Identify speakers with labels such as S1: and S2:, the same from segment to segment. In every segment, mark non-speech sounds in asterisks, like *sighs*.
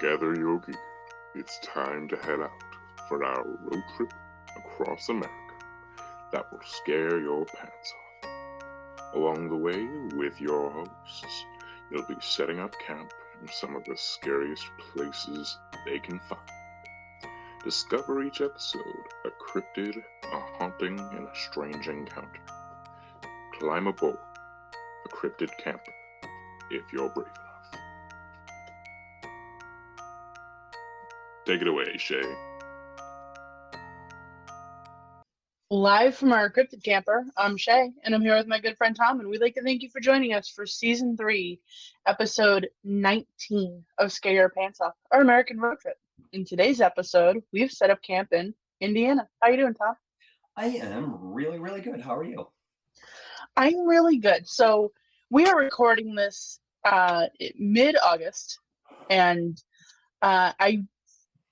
S1: Gather your gear. It's time to head out for our road trip across America that will scare your pants off. Along the way, with your hosts, you'll be setting up camp in some of the scariest places they can find. Discover each episode a cryptid, a haunting, and a strange encounter. Climb aboard a cryptid camper if you're brave enough. Take it away, Shay.
S2: Live from our cryptid camper, I'm Shay, and I'm here with my good friend Tom, and we'd like to thank you for joining us for season three, episode 19 of Scare Your Pants Off, our American road trip. In today's episode, we've set up camp in Indiana. How you doing, Tom?
S3: I am really, really good. How are you?
S2: I'm really good. So we are recording this uh, mid-August, and uh, I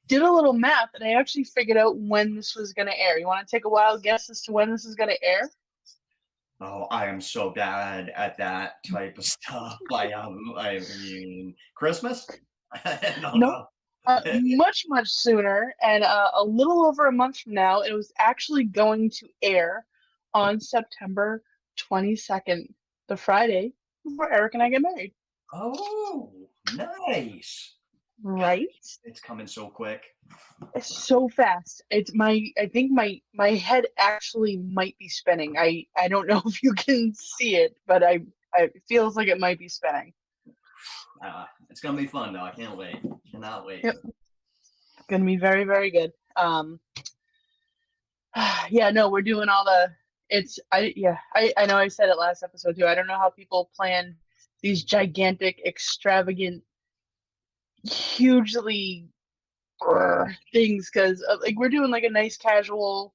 S2: did a little math and I actually figured out when this was going to air. You want to take a wild guess as to when this is going to air?
S3: Oh, I am so bad at that type of stuff. I um, I mean, Christmas? *laughs*
S2: no, no. Uh, *laughs* much much sooner, and uh, a little over a month from now, it was actually going to air on September twenty second, the Friday before Eric and I get married.
S3: Oh, nice!
S2: Right?
S3: It's coming so quick.
S2: It's so fast. It's my i think my my head actually might be spinning. I i don't know *laughs* if you can see it but i, I it feels like it might be spinning.
S3: Uh, it's gonna be fun though. I can't wait. Cannot wait.
S2: Yep. it's gonna be very very good. Um *sighs* yeah no we're doing all the it's i yeah i i know i said it last episode too. I don't know how people plan these gigantic extravagant hugely things because uh, like we're doing like a nice casual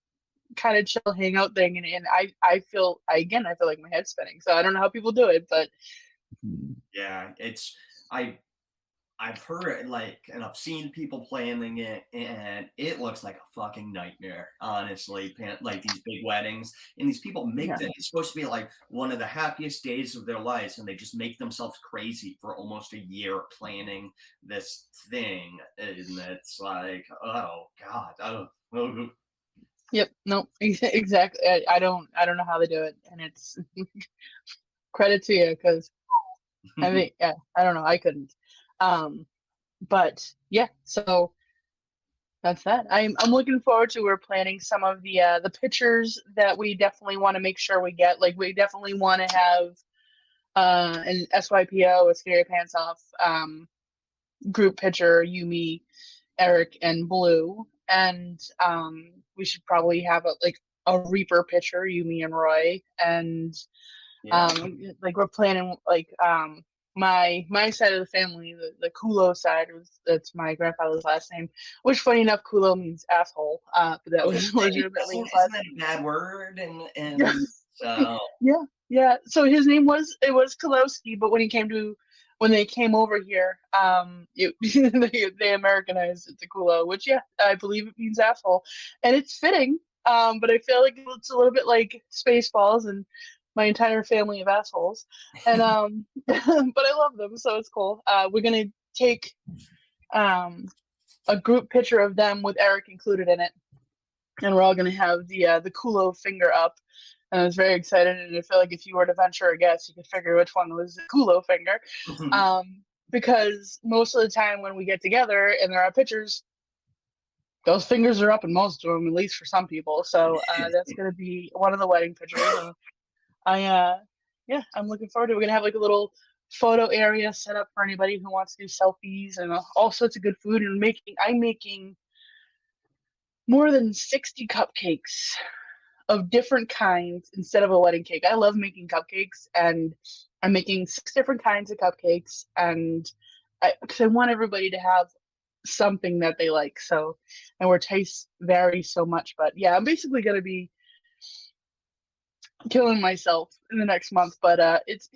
S2: kind of chill hangout thing and, and I I feel I, again I feel like my head's spinning so I don't know how people do it but
S3: yeah it's I I've heard like, and I've seen people planning it, and it looks like a fucking nightmare. Honestly, like these big weddings, and these people make yeah. them. It's supposed to be like one of the happiest days of their lives, and they just make themselves crazy for almost a year planning this thing, and it's like, oh god, oh. oh.
S2: Yep. No. *laughs* Exactly. I, I don't. I don't know how they do it, and it's *laughs* credit to you because I *laughs* mean, yeah. I don't know. I couldn't. Um, but yeah, so that's that. I'm I'm looking forward to we're planning some of the uh, the pictures that we definitely want to make sure we get. Like we definitely want to have uh, an SYPO, a scary pants off um, group picture. You, me, Eric, and Blue, and um, we should probably have a like a Reaper picture. You, me, and Roy, and yeah. um, like we're planning like um my my side of the family, the, the Kulo side was that's my grandfather's last name. Which, funny enough, Kulo means asshole. Uh, but that was legitimately
S3: last name. a bad word? And and so *laughs*
S2: yeah, yeah. So his name was it was Kulowski, but when he came to when they came over here, um, it, *laughs* they, they Americanized it to Kulo, which yeah, I believe it means asshole, and it's fitting. Um, but I feel like it's a little bit like Spaceballs, and my entire family of assholes, and *laughs* um, *laughs* but I love them, so it's cool. Uh, we're gonna take um a group picture of them with Eric included in it, and we're all gonna have the uh, the Kulo finger up. And I was very excited, and I feel like if you were to venture a guess, you could figure which one was the Kulo finger. um, because most of the time when we get together and there are pictures, those fingers are up in most of them, at least for some people. So uh, that's going to be one of the wedding pictures. *laughs* I uh yeah, I'm looking forward to it. We're gonna have like a little photo area set up for anybody who wants to do selfies and all sorts of good food and making I'm making more than 60 cupcakes of different kinds instead of a wedding cake. I love making cupcakes and I'm making six different kinds of cupcakes and I, cause I want everybody to have something that they like. So, and where tastes vary so much, but yeah, I'm basically to be killing myself in the next month, but uh, it's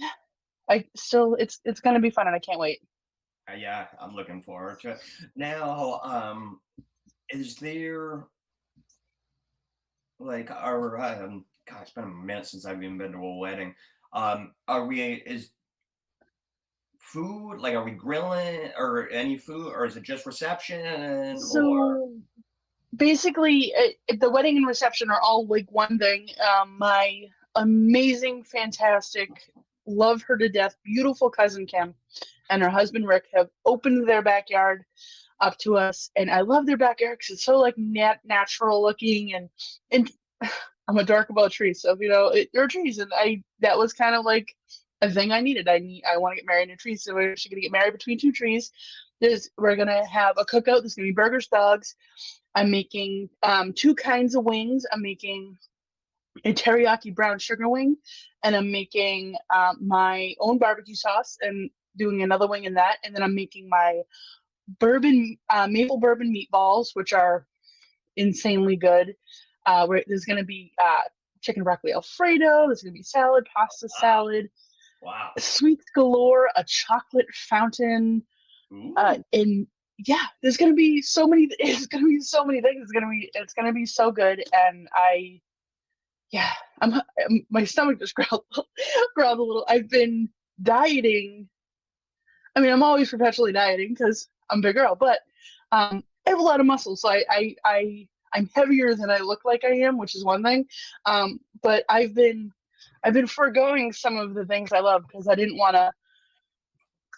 S2: I still it's it's gonna be fun and I can't wait.
S3: Uh, yeah, I'm looking forward to it. Now, um, is there like our um, God, it's been a minute since I've even been to a wedding. Um, are we is food? Like, are we grilling or any food, or is it just reception?
S2: So
S3: or
S2: basically, uh, the wedding and reception are all like one thing. Um, my amazing, fantastic, love her to death, beautiful cousin Kim and her husband Rick have opened their backyard up to us, and I love their backyard because it's so like nat- natural looking and and *sighs* I'm a dark about trees, so you know it, are trees, and I that was kind of like a thing I needed. I need I want to get married in a tree, so we're actually gonna get married between two trees. There's we're gonna have a cookout. There's gonna be burgers, dogs. I'm making um, two kinds of wings. I'm making a teriyaki brown sugar wing, and I'm making um, my own barbecue sauce and doing another wing in that, and then I'm making my bourbon uh, maple bourbon meatballs, which are insanely good. Uh, where there's gonna be uh, chicken broccoli alfredo. There's gonna be salad, pasta salad,
S3: wow,
S2: sweets galore, a chocolate fountain, uh, and yeah, there's gonna be so many. *laughs* It's gonna be so many things. It's gonna be it's gonna be so good, and I, yeah, I'm, I'm my stomach just *laughs* growled growled a little. I've been dieting. I mean, I'm always perpetually dieting because I'm a big girl, but um, I have a lot of muscle, so I I I I'm heavier than I look like I am, which is one thing. Um, but I've been I've been foregoing some of the things I love because I didn't want to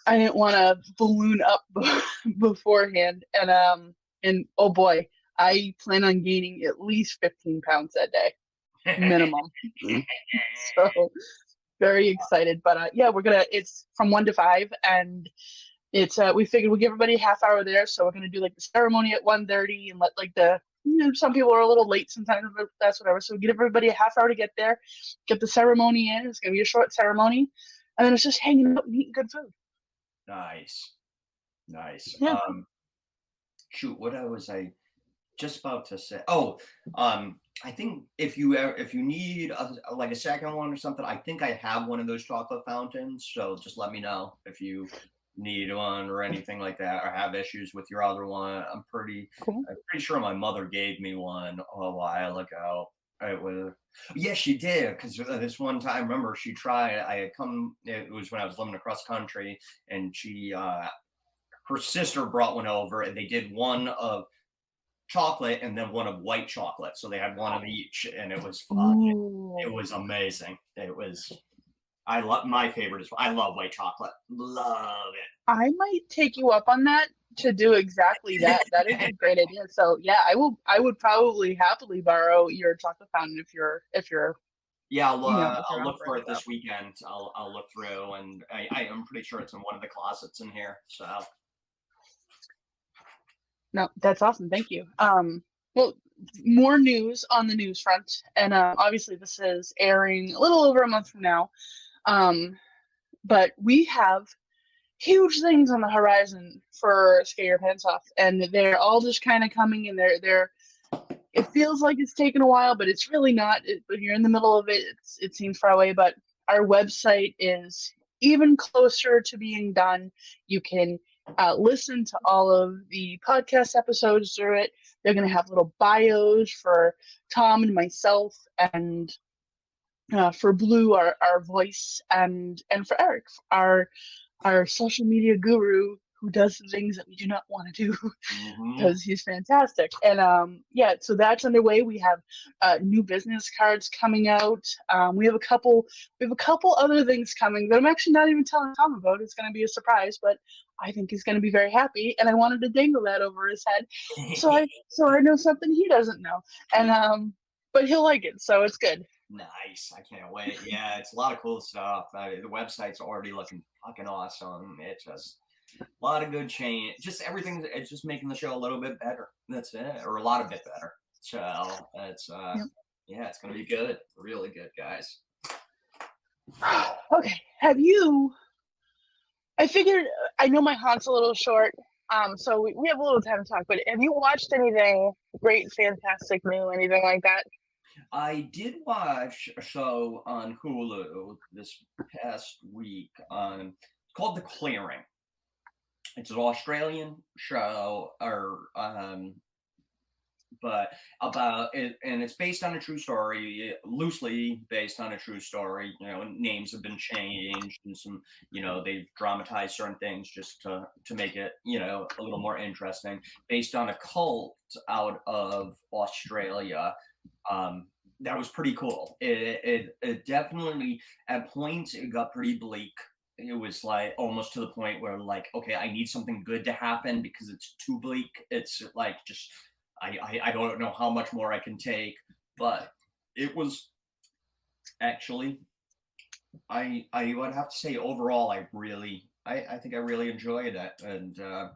S2: I didn't want to balloon up *laughs* beforehand, and um, and oh boy, I plan on gaining at least 15 pounds that day, minimum. *laughs* so very excited, but uh, yeah, we're gonna. It's from one to five, and it's uh, we figured we'd give everybody a half hour there, so we're gonna do like the ceremony at 1:30 and let like the you know some people are a little late sometimes, but that's whatever. So we give everybody a half hour to get there, get the ceremony in. It's gonna be a short ceremony, and then it's just hanging out and eating good food.
S3: Nice, nice.
S2: Yeah.
S3: Um, shoot, what I was I just about to say? Oh, um, I think if you ever, if you need a, like a second one or something, I think I have one of those chocolate fountains. So just let me know if you need one or anything like that, or have issues with your other one. I'm pretty,
S2: Cool.
S3: I'm pretty sure my mother gave me one a while ago. It was, yes, she did. Because this one time, remember, she tried. I had come. It was when I was living across country, and she, uh, her sister brought one over, and they did one of chocolate and then one of white chocolate. So they had one of each, and it was fun.
S2: Ooh.
S3: It was amazing. It was. I love my favorite is I love white chocolate. Love it.
S2: I might take you up on that to do exactly that. That is a *laughs* great idea. So yeah, I will. I would probably happily borrow your chocolate fountain if you're if you're.
S3: Yeah, I'll, uh, I'll look for it this weekend. I'll I'll look through, and I, I am pretty sure it's in one of the closets in here. So
S2: No, that's awesome. Thank you. Um, well, more news on the news front, and uh, obviously this is airing a little over a month from now. Um, but we have huge things on the horizon for Scare Your Pants Off, and they're all just kind of coming, and they're they're. It feels like it's taken a while, but it's really not. It, when you're in the middle of it, it seems far away. But our website is even closer to being done. You can uh, listen to all of the podcast episodes through it. They're going to have little bios for Tom and myself, and uh, for Blue, our, our voice, and and for Eric, our our social media guru who does the things that we do not want to do *laughs*
S3: mhm.
S2: because he's fantastic. And um, yeah, so that's underway. We have uh, new business cards coming out. Um, we have a couple. We have a couple other things coming that I'm actually not even telling Tom about. It's going to be a surprise, but I think he's going to be very happy. And I wanted to dangle that over his head, so I *laughs* so I know something he doesn't know. And um, but he'll like it, so it's good.
S3: Nice. I can't wait. Yeah, it's a lot of cool stuff. I, the website's already looking fucking awesome. It's just a lot of good change. Just everything. It's just making the show a little bit better. That's it, or a lot of bit better. So it's uh,
S2: Yep.
S3: yeah, it's gonna be good. Really good, guys. *sighs*
S2: okay. Have you? I figured. I know my haunt's a little short, um, so we, we have a little time to talk. But have you watched anything great, fantastic, new, anything like that?
S3: I did watch a show on Hulu this past week. Um, it's called The Clearing. It's an Australian show, or um, but about it, and it's based on a true story, loosely based on a true story. You know, names have been changed and some, you know, they've dramatized certain things just to to make it, you know, a little more interesting. Based on a cult out of Australia. Um, that was pretty cool. It, it, it definitely at points it got pretty bleak it was like almost to the point where like okay i need something good to happen because it's too bleak. It's like just I, I i don't know how much more i can take but it was actually i i would have to say overall i really i i think i really enjoyed it and uh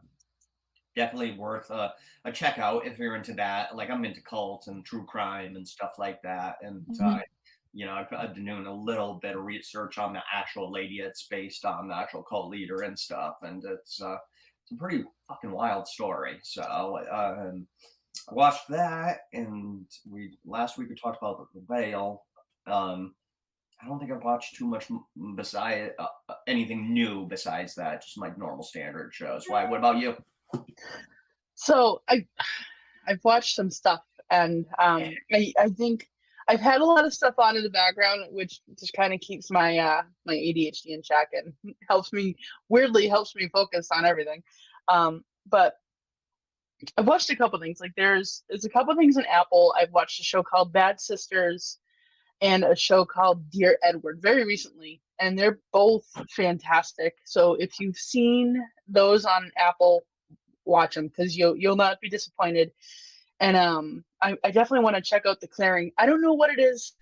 S3: definitely worth a, a check out if you're into that. Like i'm into cults and true crime and stuff like that and mm-hmm. uh, you know, I've, I've, been doing a little bit of research on the actual lady it's based on, the actual cult leader and stuff, and it's uh, it's a pretty fucking wild story. So um, I watched that, and we last week we talked about the Veil. Um, I don't think I've watched too much beside uh, uh, anything new besides that, just my normal standard shows. Why? What about you?
S2: So I, I've watched some stuff, and um, I, I think I've had a lot of stuff on in the background, which just kind of keeps my uh, my ADHD in check and *laughs* helps me weirdly helps me focus on everything. Um, but I've watched a couple things. Like there's there's a couple things in Apple. I've watched a show called Bad Sisters and a show called Dear Edward very recently, and they're both fantastic. So if you've seen those on Apple, watch them because you'll you'll not be disappointed and um, I, I definitely want to check out the clearing. I don't know what it is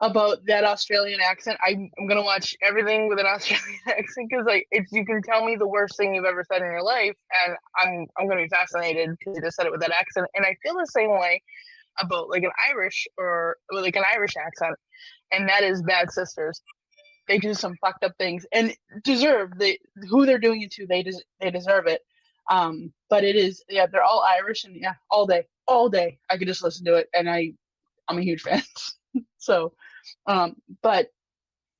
S2: about that Australian accent. I'm, I'm gonna watch everything with an *laughs* Australian accent because like if you can tell me the worst thing you've ever said in your life, and I'm I'm gonna be fascinated because you just said it with that accent. And I feel the same way about like an Irish or like an Irish accent, and that is Bad Sisters. They do some fucked up things and deserve they who they're doing it to. They des- they deserve it. Um, but it is yeah, they're all Irish and yeah, all day, all day. I could just listen to it, and I I'm a huge *laughs* fan. so, um, but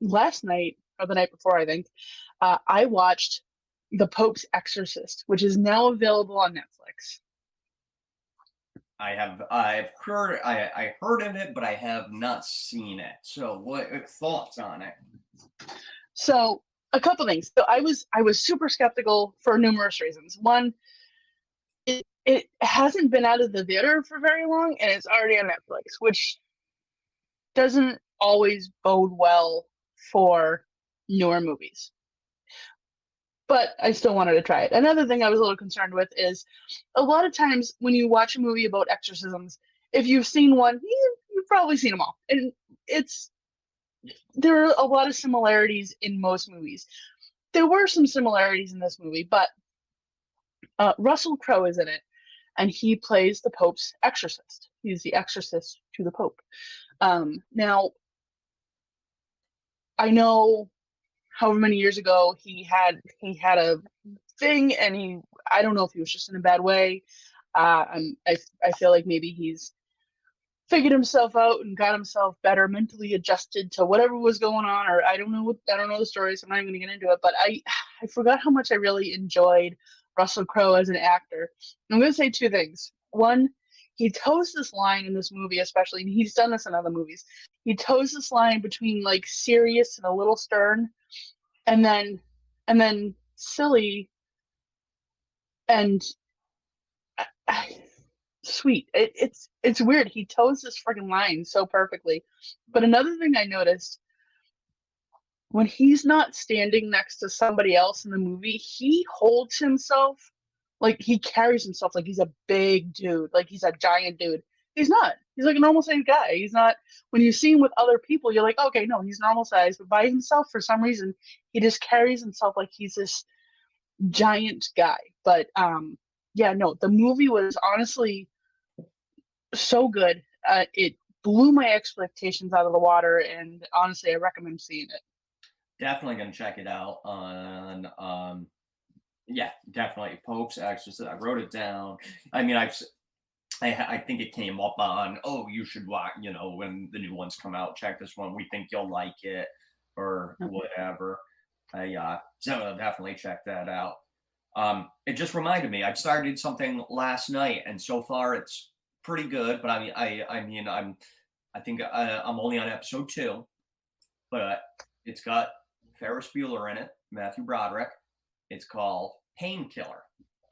S2: last night or the night before, I think, uh, I watched The Pope's Exorcist, which is now available on Netflix.
S3: I have I've heard I, I heard of it, but I have not seen it. So, what thoughts on it?
S2: So a couple things. So I was I was super skeptical for numerous reasons. One, it it hasn't been out of the theater for very long, and it's already on Netflix, which doesn't always bode well for newer movies. But I still wanted to try it. Another thing I was a little concerned with is a lot of times when you watch a movie about exorcisms, if you've seen one, you, you've probably seen them all, and it's there are a lot of similarities in most movies. There were some similarities in this movie, but uh, Russell Crowe is in it, and he plays the Pope's exorcist. He's the exorcist to the Pope. Um, now, I know however many years ago he had he had a thing, and he I don't know if he was just in a bad way. Uh, I I feel like maybe he's figured himself out and got himself better mentally adjusted to whatever was going on or i don't know what i don't know the story so i'm not even going to get into it but i i forgot how much i really enjoyed russell crowe as an actor. I'm going to say two things. One he toes this line in this movie especially and he's done this in other movies. He toes this line between like serious and a little stern and then and then silly and I, sweet. It, it's it's weird. He toes this freaking line so perfectly. But another thing I noticed when he's not standing next to somebody else in the movie, he holds himself like he carries himself like he's a big dude, like he's a giant dude. He's not. He's like a normal sized guy. He's not. When you see him with other people, you're like, okay, no, he's normal sized. But by himself, for some reason, he just carries himself like he's this giant guy. But um, yeah, no, the movie was honestly so good. Uh, it blew my expectations out of the water, and honestly, I recommend seeing it.
S3: Definitely gonna check it out on. Um, yeah, definitely Pope's Exorcist. I wrote it down. I mean, I've. I, I think it came up on, oh, you should watch, you know, when the new ones come out, check this one. We think you'll like it or okay. whatever. I, uh, so I'll definitely check that out. Um, it just reminded me, I started something last night and so far it's pretty good. But I mean, I I mean, I'm I think uh, I'm only on episode two, but it's got Ferris Bueller in it, Matthew Broderick. It's called Painkiller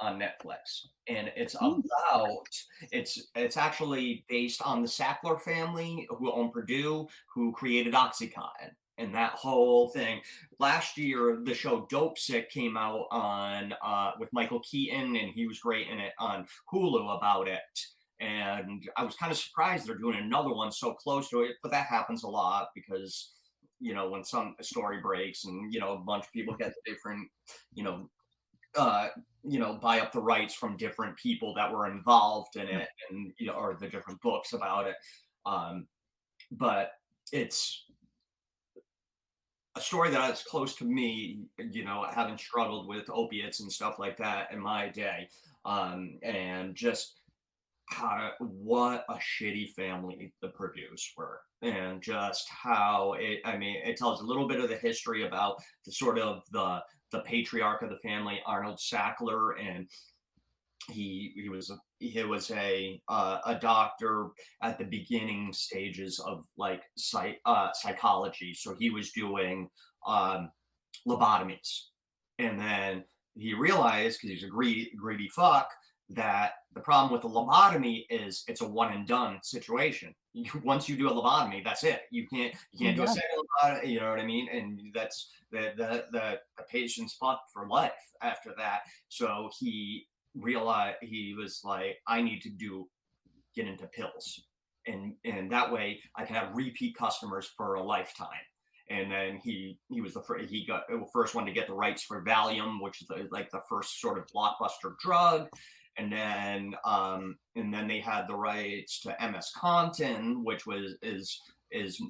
S3: on Netflix, and it's about it's it's actually based on the Sackler family who own Purdue, who created OxyContin and that whole thing. Last year, the show Dopesick came out on uh, with Michael Keaton, and he was great in it on Hulu about it. And I was kind of surprised they're doing another one so close to it, but that happens a lot because you know when some story breaks and you know a bunch of people get different you know uh you know buy up the rights from different people that were involved in it and you know or the different books about it um but it's a story that's close to me you know having struggled with opiates and stuff like that in my day um and just how what a shitty family the Purdues were and just how it i mean it tells a little bit of the history about the sort of the the patriarch of the family arnold sackler and he he was a, he was a uh, a doctor at the beginning stages of like psych, uh, psychology. So he was doing um, lobotomies. And then he realized because he's a greedy greedy fuck that the problem with the lobotomy is it's a one and done situation. You, *laughs* once you do a lobotomy, that's it. You can't you can't do a second lobotomy. You know what I mean? And that's the the the, the patient's fucked for life after that. So he realized he was like, I need to do get into pills, and and that way I can have repeat customers for a lifetime. And then he he was the first, he got the first one to get the rights for Valium, which is the, like the first sort of blockbuster drug and then um, and then they had the rights to MS Contin, which was is is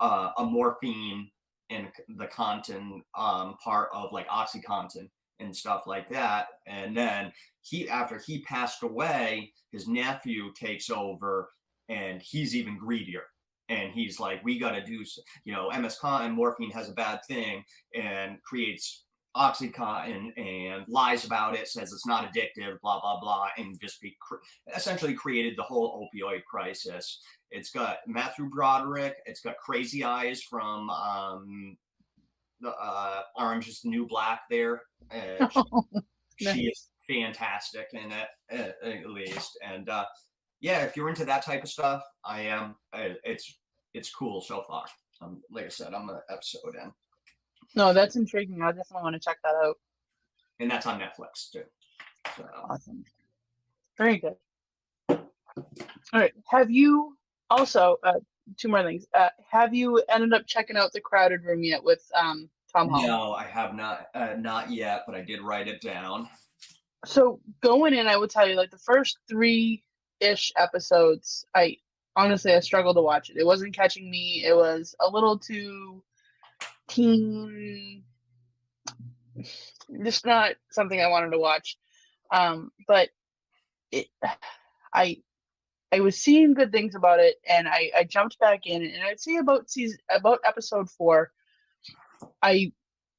S3: uh, a morphine and the Contin um, part of like OxyContin and stuff like that. And then he after he passed away, his nephew takes over, and he's even greedier. And he's like, we got to do, you know, MS Contin morphine has a bad thing and creates Oxycontin and lies about it, says it's not addictive, blah blah blah, and just be cr- essentially created the whole opioid crisis. It's got Matthew Broderick. It's got Crazy Eyes from um, the uh, Orange is the New Black. There, uh, *laughs* she, nice. she, is fantastic in it, at, at least. And uh, yeah, if you're into that type of stuff, I am. It's it's cool so far. Um, like I said, I'm an episode in.
S2: No, that's intriguing. I definitely want to check that out.
S3: And that's on Netflix too. So.
S2: Awesome. Very good. All right. Have you also uh, two more things? Uh, have you ended up checking out the crowded room yet with um, Tom Holland?
S3: No, I have not. Uh, not yet, but I did write it down.
S2: So going in, I would tell you like the first three ish episodes, I honestly I struggled to watch it. It wasn't catching me. It was a little too teen just not something I wanted to watch. Um, but it, I, I was seeing good things about it, and I, I jumped back in, and I'd say about season, about episode four, I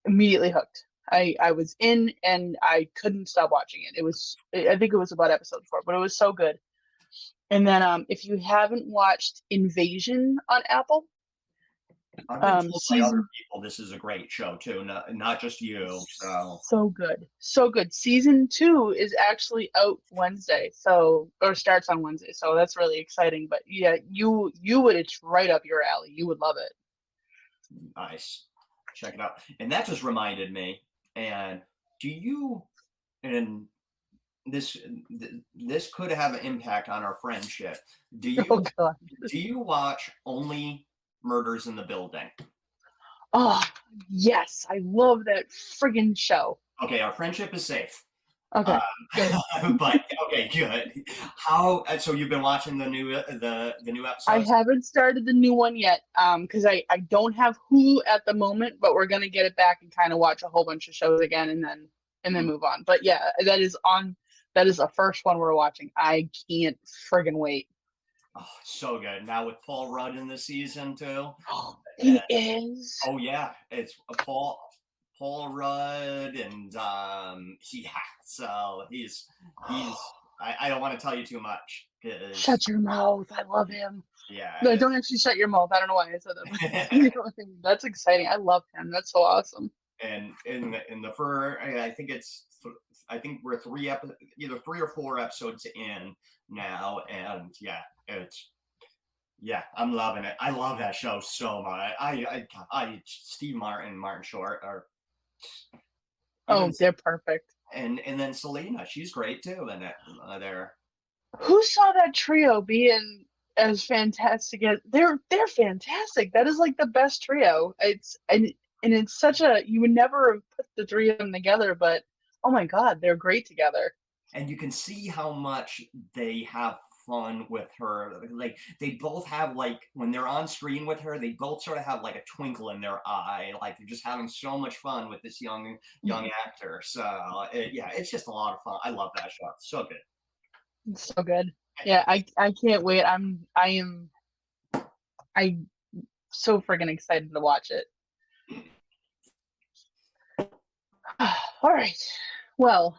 S2: immediately hooked. I, I was in, and I couldn't stop watching it. It was, I think it was about episode four, but it was so good. And then, um, if you haven't watched Invasion on Apple,
S3: I've been um, told by other people this is a great show too, not, not just you. So
S2: so good, so good. Season two is actually out Wednesday, so or starts on Wednesday, so that's really exciting. But yeah, you you would it's right up your alley. You would love it.
S3: Nice, check it out. And that just reminded me. And do you and this this could have an impact on our friendship. Do you *laughs* oh, do you watch only Murders in the Building.
S2: Oh, yes. I love that friggin' show.
S3: Okay, our friendship is safe.
S2: Okay.
S3: Uh, *laughs* but okay, good. How? Uh, so you've been watching the new uh, the the new episode?
S2: I haven't started the new one yet, um, because I I don't have Hulu at the moment, but we're gonna get it back and kind of watch a whole bunch of shows again, and then and then move on. But yeah, that is on. That is the first one we're watching. I can't friggin' wait.
S3: Oh, so good. Now with Paul Rudd in the season too.
S2: Oh, *gasps* he is.
S3: Oh yeah, it's Paul Paul Rudd and um yeah, *laughs* so he's he's *gasps* I, I don't want to tell you too much.
S2: Shut your mouth. I love him.
S3: yeah.
S2: No, don't actually shut your mouth. I don't know why I said that. *laughs* That's exciting. I love him. That's so awesome.
S3: and in the, in the fur, I think it's I think we're three epi- either three or four episodes in now, and yeah, it's yeah, I'm loving it. I love that show so much. I I, I Steve Martin, Martin Short are.
S2: Oh,
S3: even-
S2: they're perfect.
S3: and and then Selena, she's great too. In it, uh, there.
S2: Who saw that trio being as fantastic as they're they're fantastic. That is like the best trio. It's and and it's such a you would never have put the three of them together, but oh my god, they're great together.
S3: and you can see how much they have fun with her like they both have like when they're on screen with her they both sort of have like a twinkle in their eye like they're just having so much fun with this young young mm-hmm. actor so uh, it, yeah it's just a lot of fun i love that show It's so good
S2: It's so good. Yeah, I I can't wait. I'm I am I so friggin' excited to watch it. *sighs* All right. Well,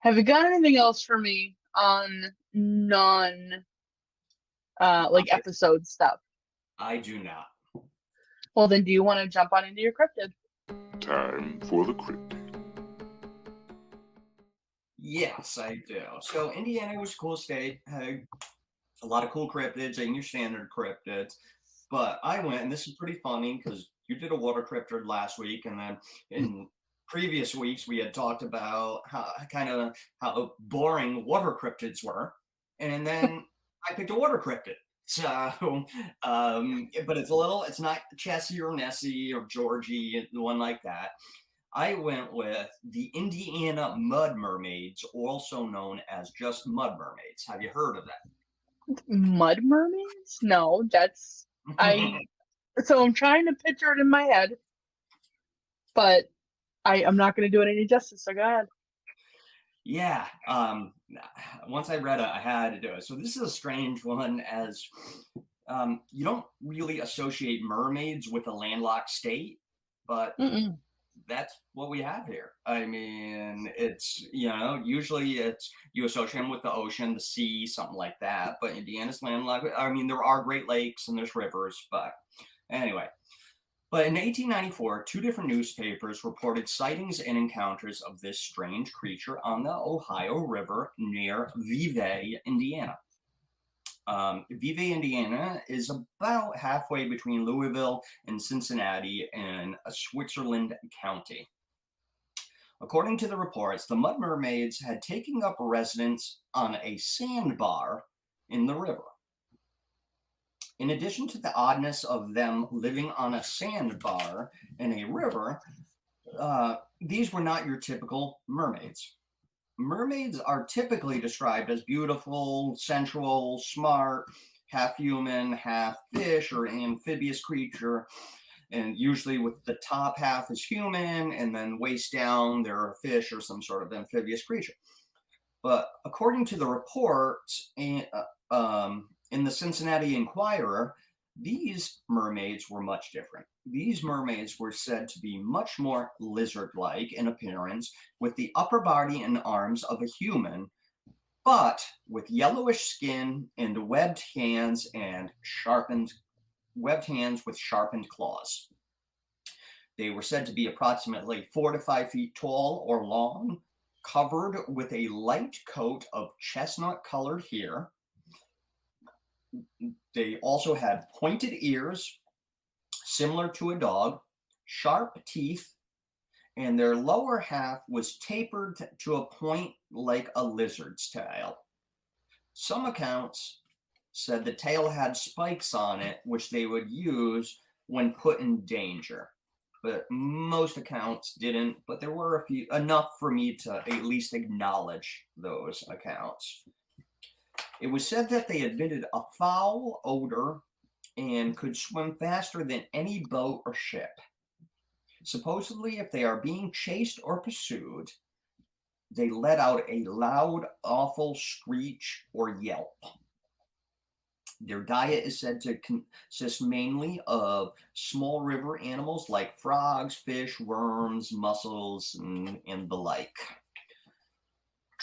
S2: have you got anything else for me on non uh like
S3: Okay.
S2: episode stuff?
S3: i do not
S2: Well then do you want to jump on into your cryptid?
S1: Time for the cryptid.
S3: Yes, I do. So Indiana was a cool state, had a lot of cool cryptids and your standard cryptids. But I went, and this is pretty funny because you did a water cryptid last week, and then in previous weeks we had talked about how kind of how boring water cryptids were, and then *laughs* I picked a water cryptid. So, um, but it's a little, it's not Chessie or Nessie or Georgie, the one like that. I went with the Indiana Mud Mermaids, also known as just Mud Mermaids. Have you heard of that?
S2: Mud mermaids? No, that's I *laughs* so I'm trying to picture it in my head, but I I'm not going to do it any justice. So go ahead.
S3: yeah. Um, once I read it, I had to do it. So this is a strange one, as um, you don't really associate mermaids with a landlocked state, but
S2: Mm-mm.
S3: that's what we have here. I mean, it's you know usually it's you associate them with the ocean, the sea, something like that. But Indiana's landlocked. I mean, there are Great Lakes and there's rivers, but anyway. But in 1894, two different newspapers reported sightings and encounters of this strange creature on the Ohio River near Vevey, Indiana. Um, Indiana is about halfway between Louisville and Cincinnati in a Switzerland county. According to the reports, the Mud Mermaids had taken up residence on a sandbar in the river. In addition to the oddness of them living on a sandbar in a river, uh, these were not your typical mermaids. Mermaids are typically described as beautiful, sensual, smart, half human, half fish or amphibious creature. And usually, with the top half is human, and then waist down, they're fish or some sort of amphibious creature. But according to the reports uh, um, in the Cincinnati Enquirer, these mermaids were much different. These mermaids were said to be much more lizard like in appearance, with the upper body and arms of a human, but with yellowish skin and webbed hands and sharpened webbed hands with sharpened claws. They were said to be approximately four to five feet tall or long, covered with a light coat of chestnut colored hair. They also had pointed ears, similar to a dog, sharp teeth, and their lower half was tapered to a point like a lizard's tail. Some accounts said the tail had spikes on it, which they would use when put in danger. But most accounts didn't, but there were a few enough for me to at least acknowledge those accounts. It was said that they emitted a foul odor and could swim faster than any boat or ship. Supposedly, if they are being chased or pursued, they let out a loud, awful screech or yelp. Their diet is said to consist mainly of small river animals like frogs, fish, worms, mussels, and, and the like.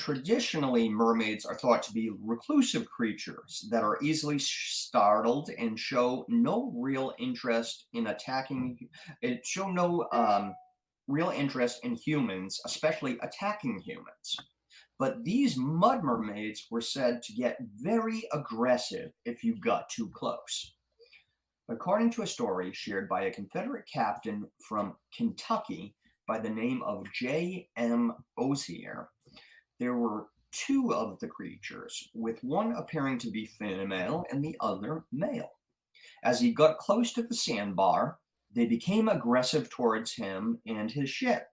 S3: Traditionally, mermaids are thought to be reclusive creatures that are easily startled and show no real interest in attacking. It show no um, real interest in humans, especially attacking humans. But these mud mermaids were said to get very aggressive if you got too close. According to a story shared by a Confederate captain from Kentucky by the name of J.M. Osier, there were two of the creatures, with one appearing to be female and the other male. As he got close to the sandbar, they became aggressive towards him and his ship.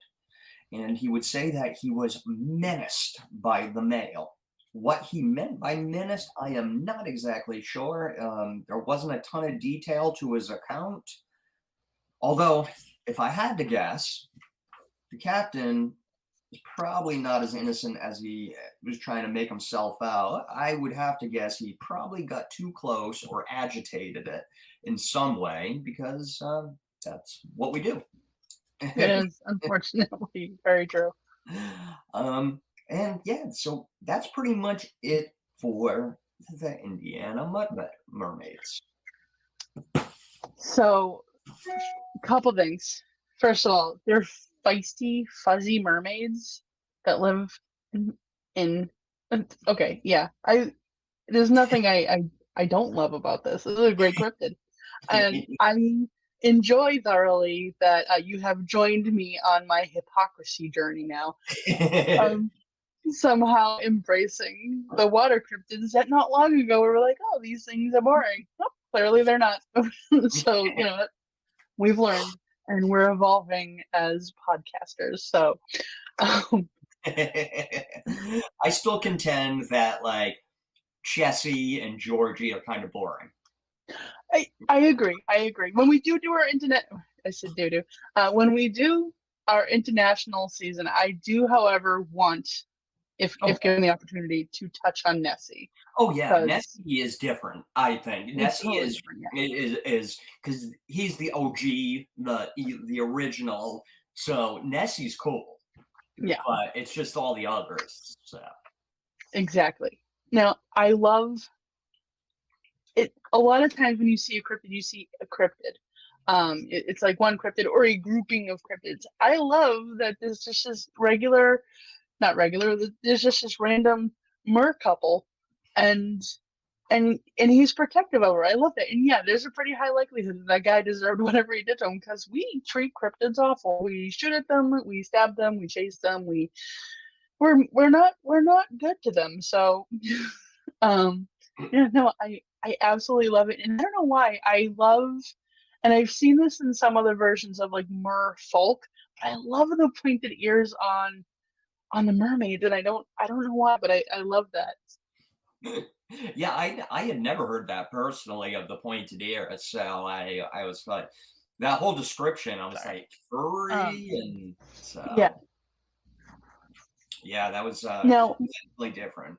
S3: And he would say that he was menaced by the male. What he meant by menaced, I am not exactly sure. Um, there wasn't a ton of detail to his account. Although, if I had to guess, the captain is probably not as innocent as he uh, was trying to make himself out. I would have to guess he probably got too close or agitated it in some way because um, that's what we do.
S2: It is *laughs* unfortunately very true.
S3: Um, and yeah, so that's pretty much it for the Indiana Mud Mermaids.
S2: So, a couple things. First of all, they're feisty, fuzzy mermaids that live in. in okay, yeah. I there's nothing I, I I don't love about this. This is a great cryptid, and I enjoy thoroughly that uh, you have joined me on my hypocrisy journey now. *laughs* um, somehow embracing the water cryptids that not long ago we were like, oh, these things are boring. Nope, clearly they're not. *laughs* so you know, we've learned and we're evolving as podcasters. So, um, *laughs*
S3: I still contend that like Chessie and Georgie are kind of boring.
S2: I I agree. I agree. When we do do our internet, I said do do. Uh, when we do our international season, I do, however, want if oh. if given the opportunity to touch on Nessie.
S3: Oh yeah, Nessie is different. I think Nessie totally is, yeah. is is because he's the OG, the the original. So Nessie's cool.
S2: Yeah,
S3: but it's just all the others. So
S2: exactly. Now I love it. A lot of times when you see a cryptid, you see a cryptid. Um, it, it's like one cryptid or a grouping of cryptids. I love that this is just is regular not regular. There's just this random mer couple, and and and he's protective of her. I love that. And yeah, there's a pretty high likelihood that, that guy deserved *laughs* whatever he did to him because we treat cryptids awful. We shoot at them, we stab them, we chase them, we we're we're not we're not good to them. So *laughs* um yeah, no, I I absolutely love it. And I don't know why. I love and I've seen this in some other versions of like mer folk, but I love the pointed ears on on the mermaid and I don't I don't know why, but I, I love that. *laughs*
S3: yeah, I I had never heard that personally of the pointed ear. So I I was like that whole description, I was Sorry. like furry um, and so
S2: yeah.
S3: Yeah, that was uh
S2: now,
S3: completely different.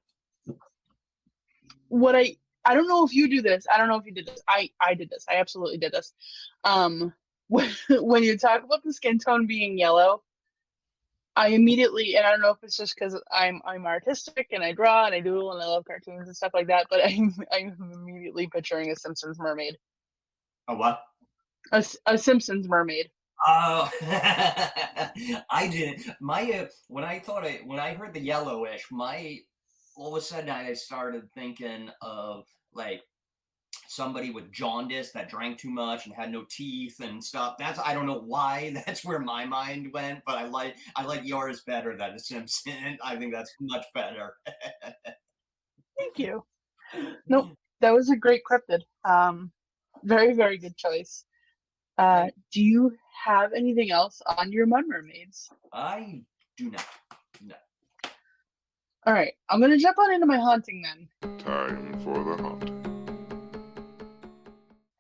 S2: What I I don't know if you do this. I don't know if you did this. I I did this. I absolutely did this. Um when, *laughs* when you talk about the skin tone being yellow, I immediately, and I don't know if it's just because I'm I'm artistic and I draw and I doodle and I love cartoons and stuff like that, but *laughs* I'm I'm immediately picturing a Simpsons mermaid.
S3: A what?
S2: A, a Simpsons mermaid.
S3: Oh, *laughs* I didn't. My uh, when I thought it when I heard the yellowish, my all of a sudden I started thinking of like somebody with jaundice that drank too much and had no teeth and stuff. That's I don't know why *laughs* that's where my mind went, but I like I like yours better than the Simpson. *laughs* I think that's much better. *laughs*
S2: Thank you. Nope, that was a great cryptid. Um, very very good choice. Uh, do you have anything else on your mud mermaids?
S3: I do not. No.
S2: All right, I'm gonna jump on into my haunting then.
S1: Time for the haunting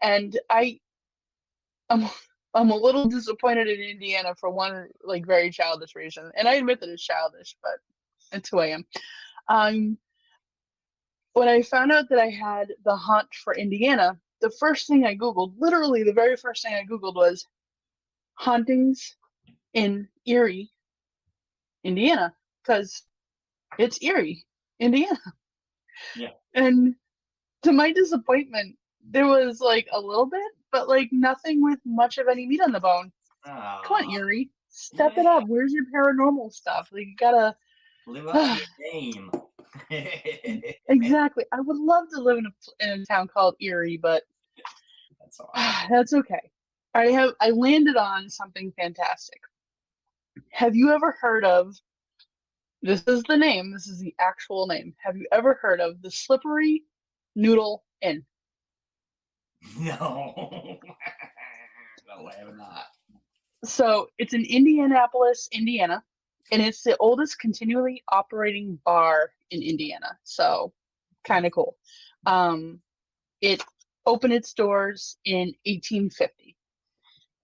S2: and I, I'm, *laughs* I'm a little disappointed in Indiana for one like very childish reason, and I admit that it's childish, but it's who I am. Um, when I found out that I had the hunt for Indiana, the first thing I googled, literally the very first thing I googled was hauntings in Eerie, Indiana, because It's Eerie, Indiana.
S3: Yeah.
S2: And to my disappointment, there was like a little bit, but like nothing with much of any meat on the bone. Come on, Eerie. Step it up. Where's your paranormal stuff? Like you gotta
S3: Live up to *sighs* your name. *laughs*
S2: exactly. I would love to live in a in a town called Eerie, but
S3: That's right.
S2: that's okay. I have I landed on something fantastic. Have you ever heard of this is the name, this is the actual name. Have you ever heard of the Slippery Noodle Inn? *laughs*
S3: No. no, I have not.
S2: So it's in Indianapolis, Indiana, and it's the oldest continually operating bar in Indiana. So kind of cool. Um, it opened its doors in 1850.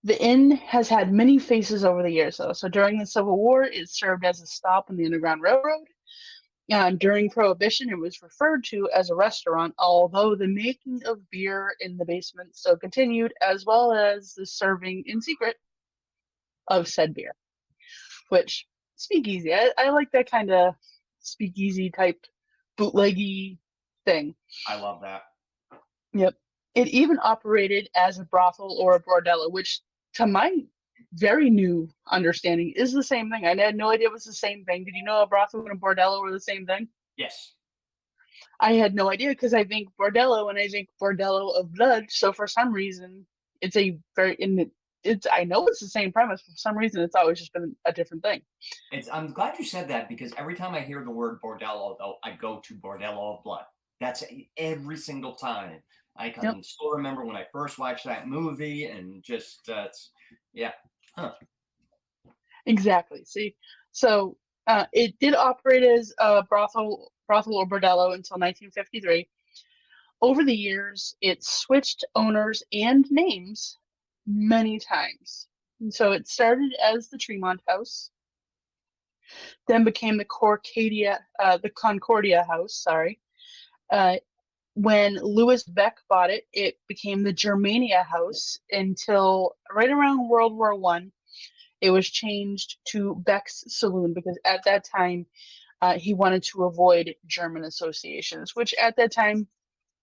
S2: The inn has had many faces over the years, though. So during the Civil War, it served as a stop on the Underground Railroad. And during Prohibition, it was referred to as a restaurant, although the making of beer in the basement still continued, as well as the serving in secret of said beer. Which speakeasy, I, I like that kind of speakeasy type bootleggy thing.
S3: I love that. Yep.
S2: It even operated as a brothel or a bordello, which to my very new understanding is the same thing. I had no idea it was the same thing. Did you know a brothel and a bordello were the same thing?
S3: Yes.
S2: I had no idea because I think bordello and I think bordello of blood. So for some reason, it's a very in the, it's I know it's the same premise. For some reason, it's always just been a different thing.
S3: It's, I'm glad you said that because every time I hear the word bordello, though, I go to bordello of blood. That's every single time. I can still remember when I first watched that movie, and just uh, it's,
S2: Exactly. See, so uh, it did operate as a brothel, brothel or bordello until 1953. Over the years, it switched owners and names many times. And so it started as the Tremont House, then became the uh, the Concordia House. Sorry. Uh, when Louis Beck bought it, it became the Germania House until right around World War One it was changed to Beck's Saloon because at that time uh, he wanted to avoid German associations, which at that time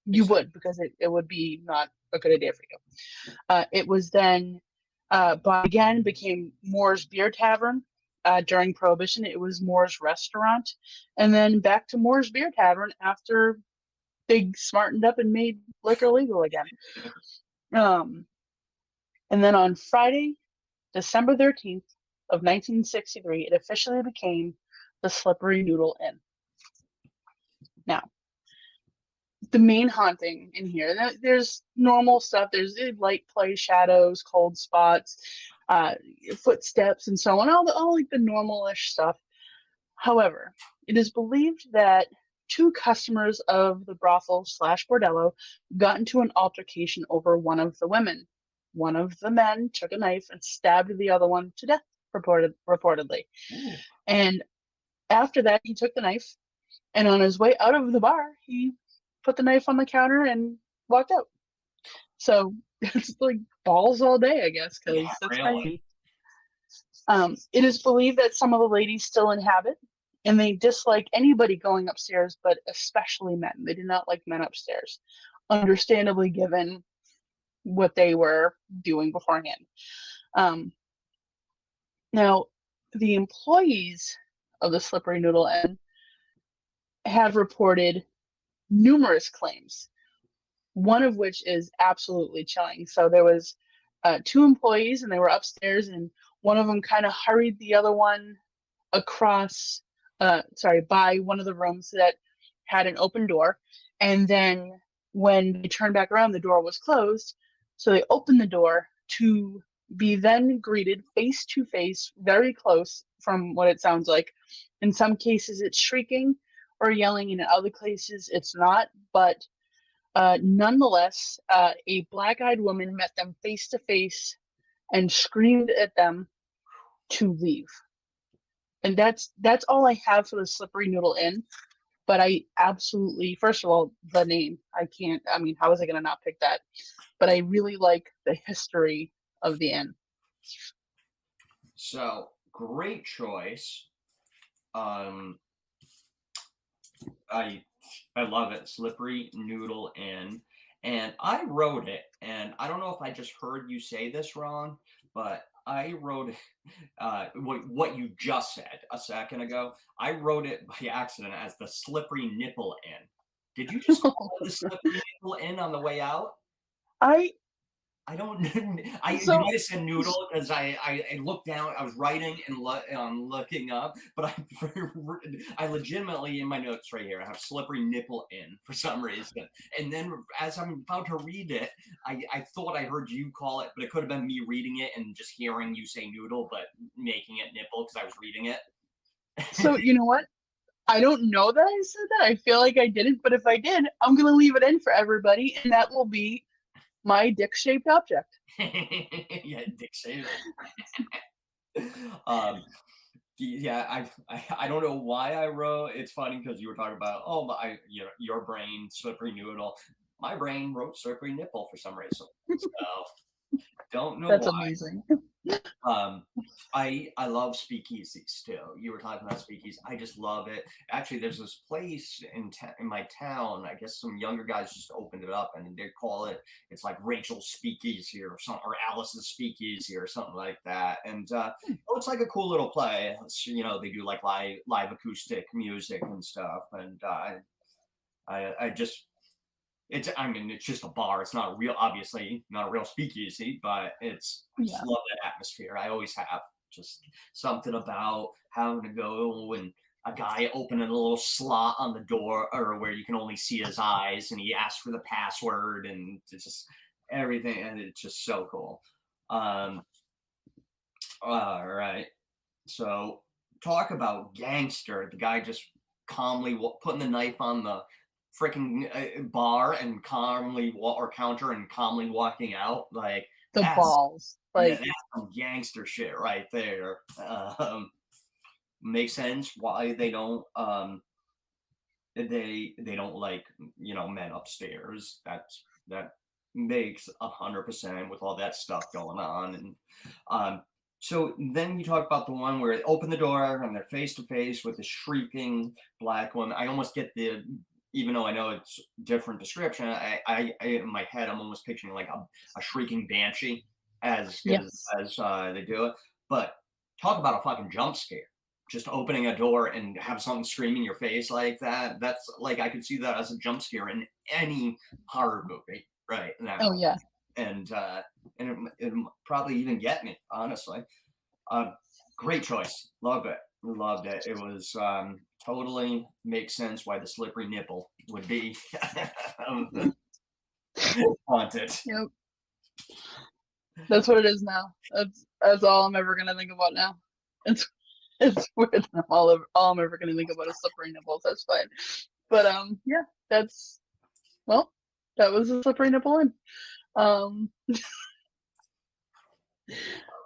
S2: you would because it, it would be not a good idea for you. Uh, it was then uh, bought again, became Moore's Beer Tavern. Uh, during Prohibition, it was Moore's Restaurant, and then back to Moore's Beer Tavern after they smartened up and made liquor legal again. Um, and then on Friday, December 13th of 1963, it officially became the Slippery Noodle Inn. Now, the main haunting in here, there's normal stuff. There's uh, light play, shadows, cold spots, uh, footsteps, and so on. All the all like the normalish stuff. However, it is believed that two customers of the brothel slash bordello got into an altercation over one of the women. One of the men took a knife and stabbed the other one to death reported reportedly. And after that he took the knife and on his way out of the bar he put the knife on the counter and walked out. So *laughs* it's like balls all day i guess because
S3: Yeah,
S2: that's
S3: really.
S2: um, it is believed that some of the ladies still inhabit and they dislike anybody going upstairs but especially men they do not like men upstairs understandably given what they were doing beforehand. Um, now, the employees of the Slippery Noodle Inn have reported numerous claims, one of which is absolutely chilling. So there was uh, two employees, and they were upstairs, and one of them kind of hurried the other one across, uh, sorry, by one of the rooms that had an open door, and then when they turned back around, the door was closed. So they opened the door to be then greeted face to face, very close from what it sounds like. In some cases, it's shrieking or yelling, and in other cases, it's not. But uh, nonetheless, uh, a black eyed woman met them face to face and screamed at them to leave. And that's that's all I have for the Slippery Noodle Inn. But I absolutely, first of all, the name. I can't. I mean, how was I going to not pick that? But I really like the history of the inn.
S3: So great choice. Um, I I love it. Slippery Noodle Inn. And I wrote it, and I don't know if I just heard you say this wrong, but I wrote uh, what, what you just said a second ago. I wrote it by accident as the Slippery Nipple in. Did you just call it the *laughs* Slippery Nipple in on the way out?
S2: I
S3: I don't. *laughs* I
S2: So-
S3: you might have noodle because I, I I looked down. I was writing and lo- um, looking up, but I *laughs* I legitimately in my notes right here I have slippery nipple in for some reason. And then as I'm about to read it, I I thought I heard you call it, but it could have been me reading it and just hearing you say noodle, but making it nipple because I was reading it.
S2: so you know what? I don't know that I said that. I feel like I didn't, but if I did, I'm gonna leave it in for everybody, and that will be my dick-shaped object. *laughs*
S3: yeah, dick shaped. um, yeah, I, I I don't know why I wrote. It's funny because you were talking about oh my your your brain slippery noodle. My brain wrote slippery nipple for some reason. So don't know
S2: That's
S3: why.
S2: amazing.
S3: Um, I I love speakeasies too. You were talking about speakeasies. I just love it. Actually, there's this place in ta- in my town. I guess some younger guys just opened it up, and they call it. It's like Rachel's Speakeasy or something, or Alice's Speakeasy or something like that. And uh, oh, it's like a cool little play. It's, you know, they do like live live acoustic music and stuff. And uh, I I just it's I mean it's just a bar. It's not a real obviously not a real speakeasy, but it's I just
S2: Yeah.
S3: love that atmosphere. I always have just something about having to go and a guy opening a little slot on the door or where you can only see his eyes and he asks for the password and it's just everything and it's just so cool. Um all right. So talk about gangster. The guy just calmly putting the knife on the freaking uh, bar and calmly wa- or counter and calmly walking out like
S2: The balls,
S3: yeah,
S2: like
S3: that's some gangster shit right there. Um makes sense why they don't um they they don't like you know men upstairs. That's that makes a hundred percent with all that stuff going on. And um so then you talk about the one where they open the door and they're face to face with a shrieking black woman. I almost get the, even though I know it's different description, I, I, I in my head I'm almost picturing like a, a shrieking banshee as as,
S2: Yes.
S3: as uh, they do it. But talk about a fucking jump scare. Just opening a door and have something scream in your face like that. That's like I could see that as a jump scare in any horror movie right now
S2: oh yeah.
S3: and uh, and it, it probably even get me honestly. Uh, great choice, love it, loved it. It was um, totally makes sense why the slippery nipple would be *laughs* um, haunted.
S2: Yep. That's what it is now. That's that's all I'm ever gonna think about now. It's *laughs* it's weird. All of, all I'm ever gonna think about is slippery nipples. That's fine. But um, yeah, that's well, that was a slippery nipple in. Um. *laughs*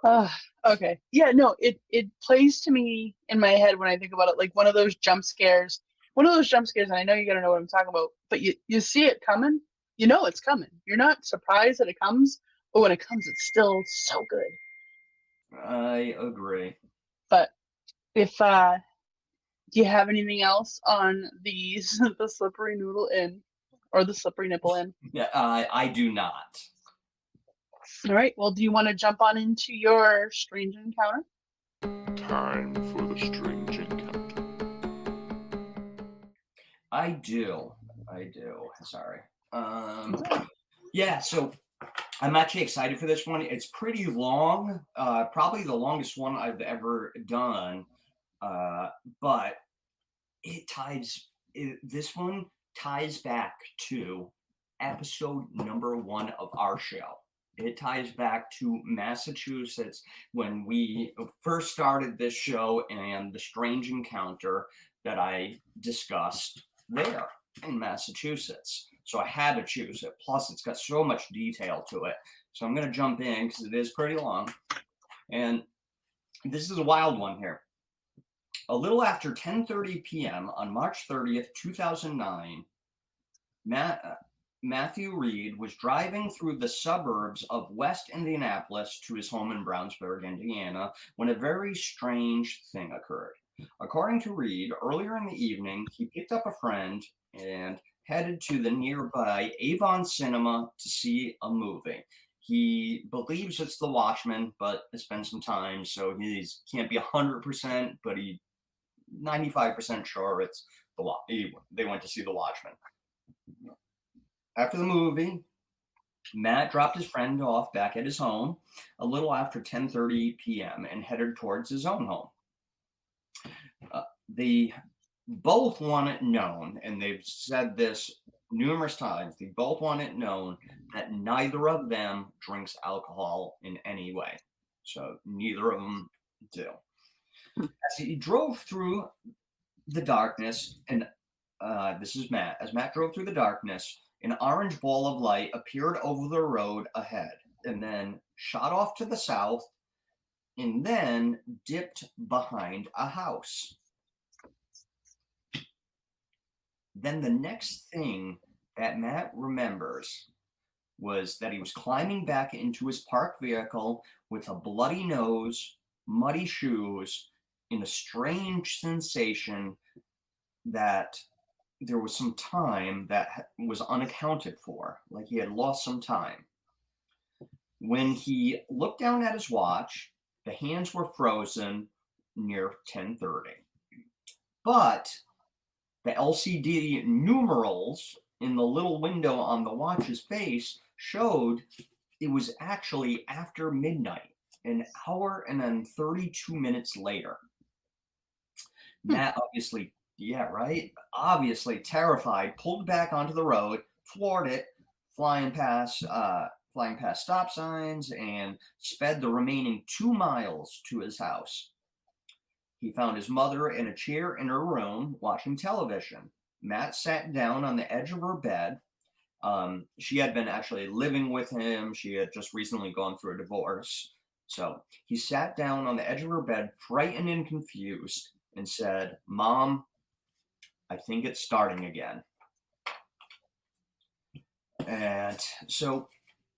S2: uh, okay. Yeah. No. It it plays to me in my head when I think about it like one of those jump scares. One of those jump scares, and I know you gotta know what I'm talking about. But you you see it coming. You know it's coming. You're not surprised that it comes, but when it comes, it's still so good.
S3: I agree.
S2: But if uh, do you have anything else on these *laughs* the slippery noodle in or the slippery nipple in? *laughs*
S3: Yeah, I I do not.
S2: All right. Well, do you want to jump on into your strange encounter?
S1: Time for the strange encounter.
S3: I do. I do. Sorry. Um, yeah, so I'm actually excited for this one. It's pretty long, uh, probably the longest one I've ever done. Uh, but it ties, it, this one ties back to episode number one of our show. It ties back to Massachusetts when we first started this show and the strange encounter that I discussed there in Massachusetts. So I had to choose it. Plus, it's got so much detail to it. So I'm going to jump in because it is pretty long. And this is a wild one here. A little after 10:30 p.m. on March 30th, 2009, Matt, Matthew Reed was driving through the suburbs of West Indianapolis to his home in Brownsburg, Indiana, when a very strange thing occurred. According to Reed, earlier in the evening, he picked up a friend and headed to the nearby Avon Cinema to see a movie. He believes it's The Watchmen, but it's been some time, so he can't be 100%, but he 95% sure it's the he, they went to see The Watchmen. After the movie, Matt dropped his friend off back at his home a little after 10:30 p.m. and headed towards his own home. Uh, they both want it known, and they've said this numerous times. They both want it known that neither of them drinks alcohol in any way. So neither of them do. As he drove through the darkness, and uh, this is Matt, as Matt drove through the darkness, an orange ball of light appeared over the road ahead and then shot off to the south and then dipped behind a house. Then the next thing that Matt remembers was that he was climbing back into his parked vehicle with a bloody nose, muddy shoes, in a strange sensation that there was some time that was unaccounted for, like he had lost some time. When he looked down at his watch, the hands were frozen near 10:30. But the LCD numerals in the little window on the watch's face showed it was actually after midnight, an hour and then 32 minutes later. Hmm. Matt obviously yeah, right. Obviously terrified, pulled back onto the road, floored it, flying past uh, flying past stop signs, and sped the remaining two miles to his house. He found his mother in a chair in her room watching television. Matt sat down on the edge of her bed. Um, she had been actually living with him. She had just recently gone through a divorce. So he sat down on the edge of her bed, frightened and confused, and said, Mom, I think it's starting again. And so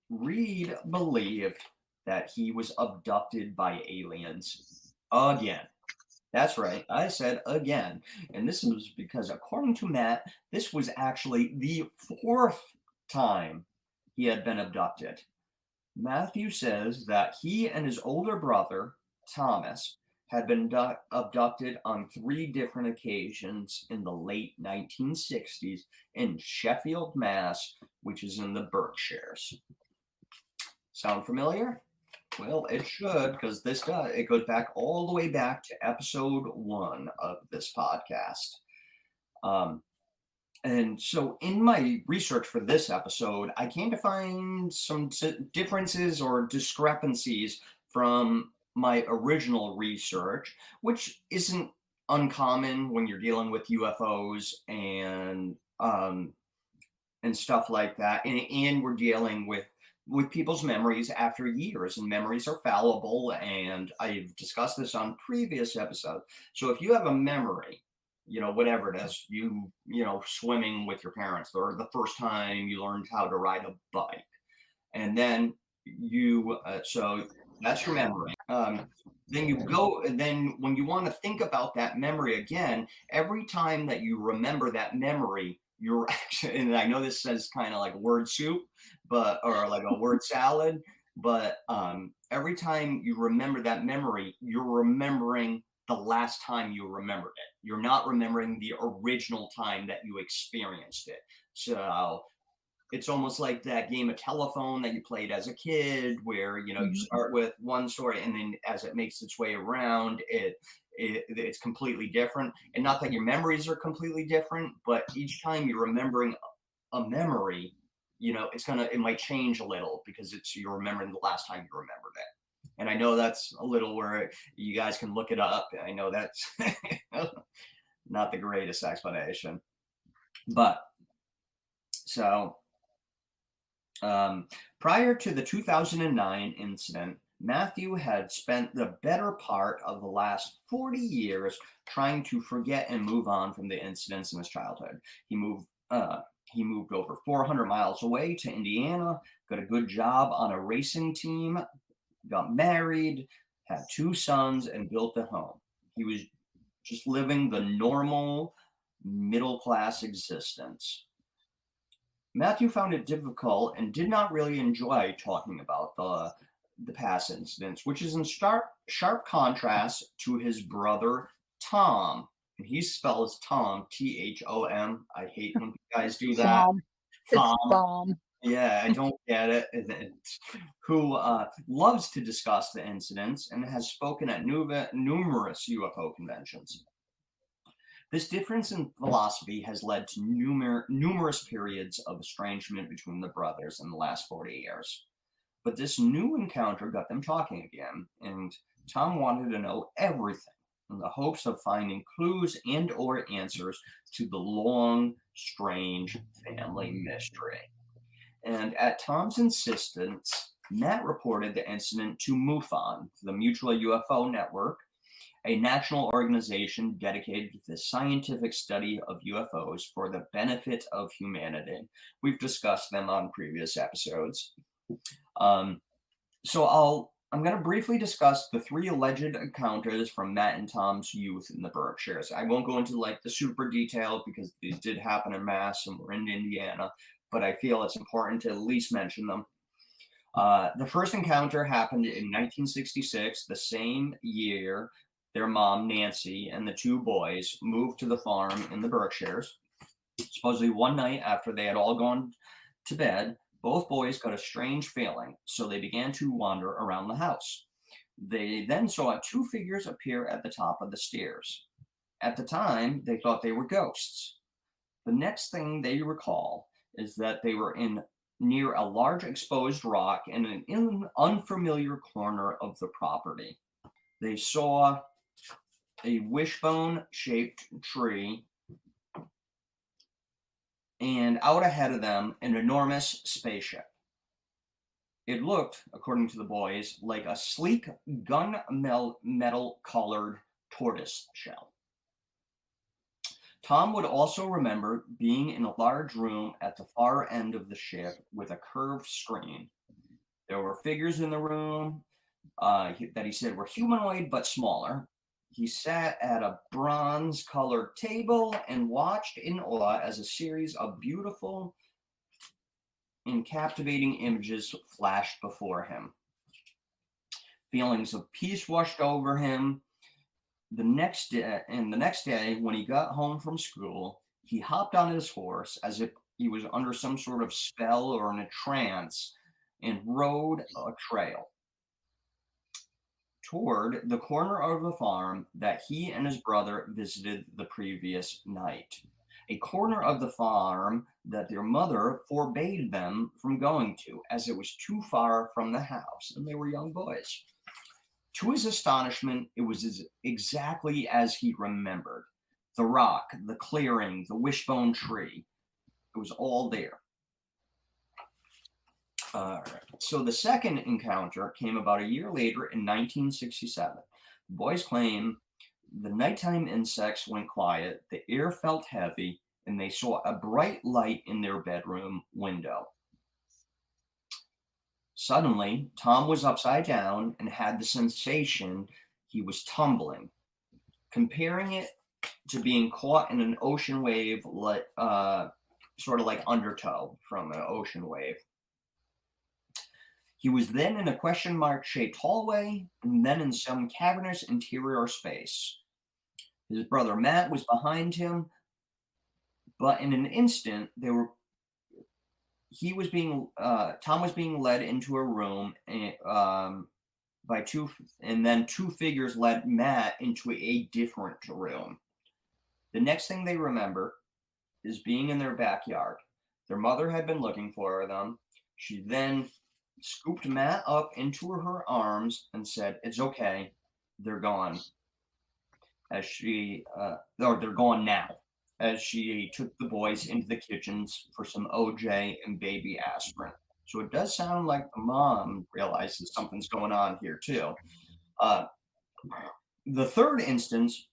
S3: Reed believed that he was abducted by aliens again. That's right. I said again. And this was because, according to Matt, this was actually the fourth time he had been abducted. Matthew says that he and his older brother, Thomas, had been du- abducted on three different occasions in the late 1960s in Sheffield, Mass, which is in the Berkshires. Sound familiar? Well, it should because this does. It goes back all the way back to episode one of this podcast. Um, and so, in my research for this episode, I came to find some differences or discrepancies from my original research, which isn't uncommon when you're dealing with UFOs and um, and stuff like that. And, and we're dealing with with people's memories after years, and memories are fallible. And I've discussed this on previous episodes. So if you have a memory, you know, whatever it is, you you know, swimming with your parents, or the first time you learned how to ride a bike, and then you uh, so that's your memory. Um, then you go, then when you want to think about that memory again, every time that you remember that memory, you're *laughs* actually, and I know this says kind of like word soup, but, or like a word salad, but um, every time you remember that memory, you're remembering the last time you remembered it. You're not remembering the original time that you experienced it. So it's almost like that game of telephone that you played as a kid where you know mm-hmm. you start with one story and then as it makes its way around it, it it's completely different. And not that your memories are completely different but each time you're remembering a memory you know it's gonna it might change a little because it's you're remembering the last time you remembered it. And i know that's a little where you guys can look it up. I know that's *laughs* not the greatest explanation. But so um, prior to the 2009 incident, Matthew had spent the better part of the last 40 years trying to forget and move on from the incidents in his childhood. He moved uh, he moved over 400 miles away to Indiana, got a good job on a racing team, got married, had two sons, and built a home. He was just living the normal middle class existence. Matthew found it difficult and did not really enjoy talking about the, the past incidents, which is in sharp, sharp contrast to his brother Tom. And he spells Tom T H O M. I hate when guys do that.
S2: Bomb. It's bomb.
S3: Yeah, I don't *laughs* get it. Who uh, loves to discuss the incidents and has spoken at numerous UFO conventions. This difference in philosophy has led to numer- numerous periods of estrangement between the brothers in the last 40 years. But this new encounter got them talking again, and Tom wanted to know everything in the hopes of finding clues and or answers to the long, strange family mystery. And at Tom's insistence, Matt reported the incident to MUFON, the Mutual UFO Network, a national organization dedicated to the scientific study of UFOs for the benefit of humanity. We've discussed them on previous episodes. Um, so I'll I'm going to briefly discuss the three alleged encounters from Matt and Tom's youth in the Berkshires. I won't go into like the super detail because these did happen in Mass and we're in Indiana, but I feel it's important to at least mention them. Uh, the first encounter happened in 1966, the same year their mom, Nancy, and the two boys moved to the farm in the Berkshires. Supposedly, one night after they had all gone to bed, both boys got a strange feeling, so they began to wander around the house. They then saw two figures appear at the top of the stairs. At the time, they thought they were ghosts. The next thing they recall is that they were in near a large exposed rock in an unfamiliar corner of the property. They saw a wishbone shaped tree, and out ahead of them, an enormous spaceship. It looked, according to the boys, like a sleek gun metal colored tortoise shell. Tom would also remember being in a large room at the far end of the ship with a curved screen. There were figures in the room uh, that he said were humanoid but smaller, he sat at a bronze colored table and watched in awe as a series of beautiful and captivating images flashed before him. Feelings of peace washed over him. The next day, and the next day, when he got home from school, he hopped on his horse as if he was under some sort of spell or in a trance and rode a trail toward the corner of the farm that he and his brother visited the previous night. A corner of the farm that their mother forbade them from going to, as it was too far from the house, and they were young boys. To his astonishment, it was as, exactly as he remembered the rock, the clearing, the wishbone tree. It was all there. All right. So the second encounter came about a year later in 1967. The boys claim the nighttime insects went quiet, the air felt heavy, and they saw a bright light in their bedroom window. Suddenly, Tom was upside down and had the sensation he was tumbling. Comparing it to being caught in an ocean wave, uh, sort of like undertow from an ocean wave. He was then in a question mark shaped hallway and then in some cavernous interior space. His brother Matt was behind him, but in an instant, they were. He was being. Uh, Tom was being led into a room, and, um, by two, and then two figures led Matt into a different room. The next thing they remember is being in their backyard. Their mother had been looking for them. She then scooped Matt up into her arms and said, It's okay. They're gone. As she, uh, or they're gone now. As she took the boys into the kitchens for some OJ and baby aspirin. So it does sound like the mom realizes something's going on here, too. Uh, the third instance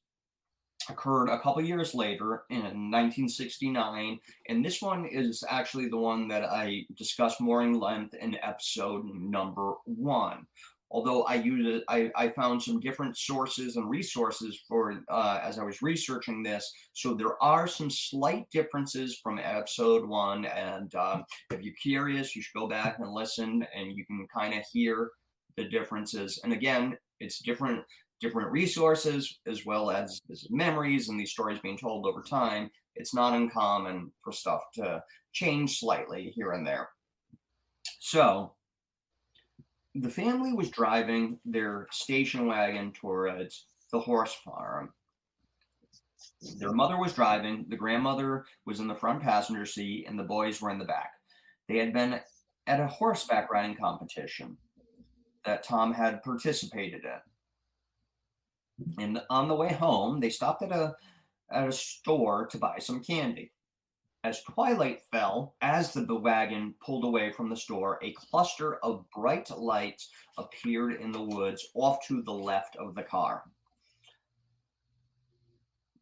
S3: occurred a couple years later in 1969 and this one is actually the one that i discussed more in length in episode number one although I used I, I found some different sources and resources for uh, as I was researching this. So there are some slight differences from episode one, and um, if you're curious, you should go back and listen, and you can kind of hear the differences. And again, it's different different resources as well as, as memories and these stories being told over time. It's not uncommon for stuff to change slightly here and there. So the family was driving their station wagon towards the horse farm. Their mother was driving, the grandmother was in the front passenger seat, and the boys were in the back. They had been at a horseback riding competition that Tom had participated in. And on the way home, they stopped at a at a store to buy some candy. As twilight fell, as the wagon pulled away from the store, a cluster of bright lights appeared in the woods off to the left of the car.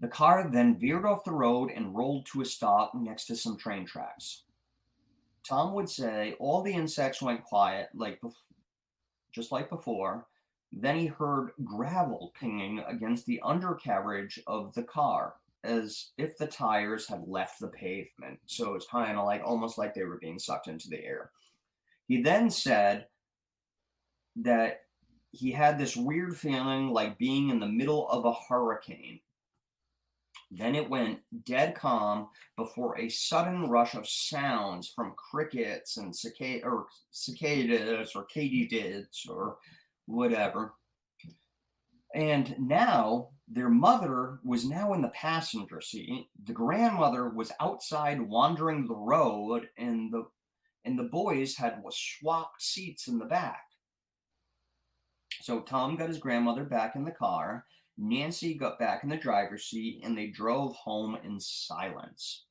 S3: The car then veered off the road and rolled to a stop next to some train tracks. Tom would say all the insects went quiet, like just like before. Then he heard gravel pinging against the undercarriage of the car as if the tires had left the pavement. So it's kind of like almost like they were being sucked into the air. He then said that he had this weird feeling like being in the middle of a hurricane. Then it went dead calm before a sudden rush of sounds from crickets and cicada or cicadas or katydids or whatever. And now their mother was now in the passenger seat. The grandmother was outside wandering the road, and the and the boys had swapped seats in the back. So Tom got his grandmother back in the car. Nancy got back in the driver's seat, and they drove home in silence.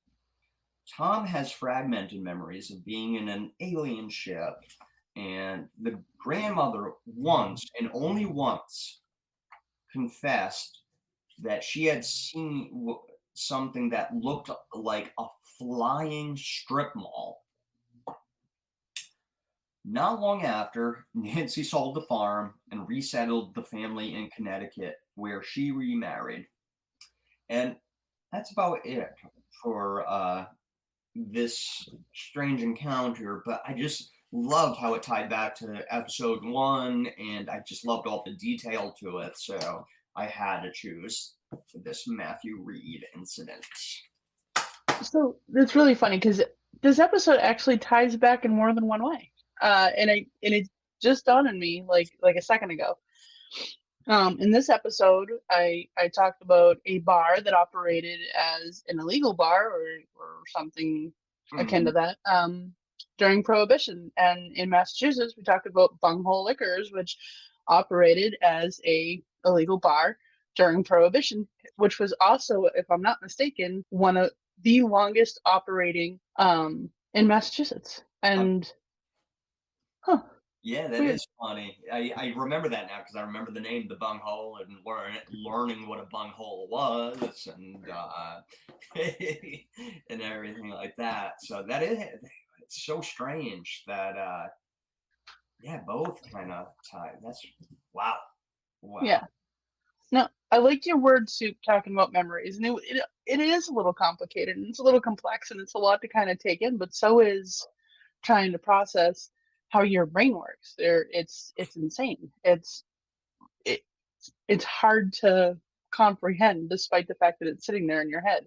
S3: Tom has fragmented memories of being in an alien ship, and the grandmother once and only once confessed that she had seen something that looked like a flying strip mall. Not long after, *laughs* Nancy sold the farm and resettled the family in Connecticut, where she remarried. And that's about it for uh, this strange encounter. But I just loved how it tied back to episode one, and I just loved all the detail to it. So I had to choose this Matthew Reed incident.
S2: So it's really funny because this episode actually ties back in more than one way, uh, and I and it just dawned on me like like a second ago. Um, in this episode, I I talked about a bar that operated as an illegal bar or or something mm-hmm. akin to that um, during Prohibition, and in Massachusetts, we talked about Bunghole Liquors, which operated as a illegal bar during Prohibition, which was also, if I'm not mistaken, one of the longest operating um, in Massachusetts. And, huh.
S3: Yeah, that Weird. is funny. I, I remember that now because I remember the name, the bunghole, and learn, learning what a bunghole was, and uh, *laughs* and everything like that. So that is it's so strange that uh, yeah, both kind of tied. That's wow.
S2: Wow. Yeah. No, I like your word soup talking about memories, and it, it it is a little complicated and it's a little complex and it's a lot to kind of take in. But so is trying to process how your brain works. There, it's it's insane. It's it it's hard to comprehend, despite the fact that it's sitting there in your head.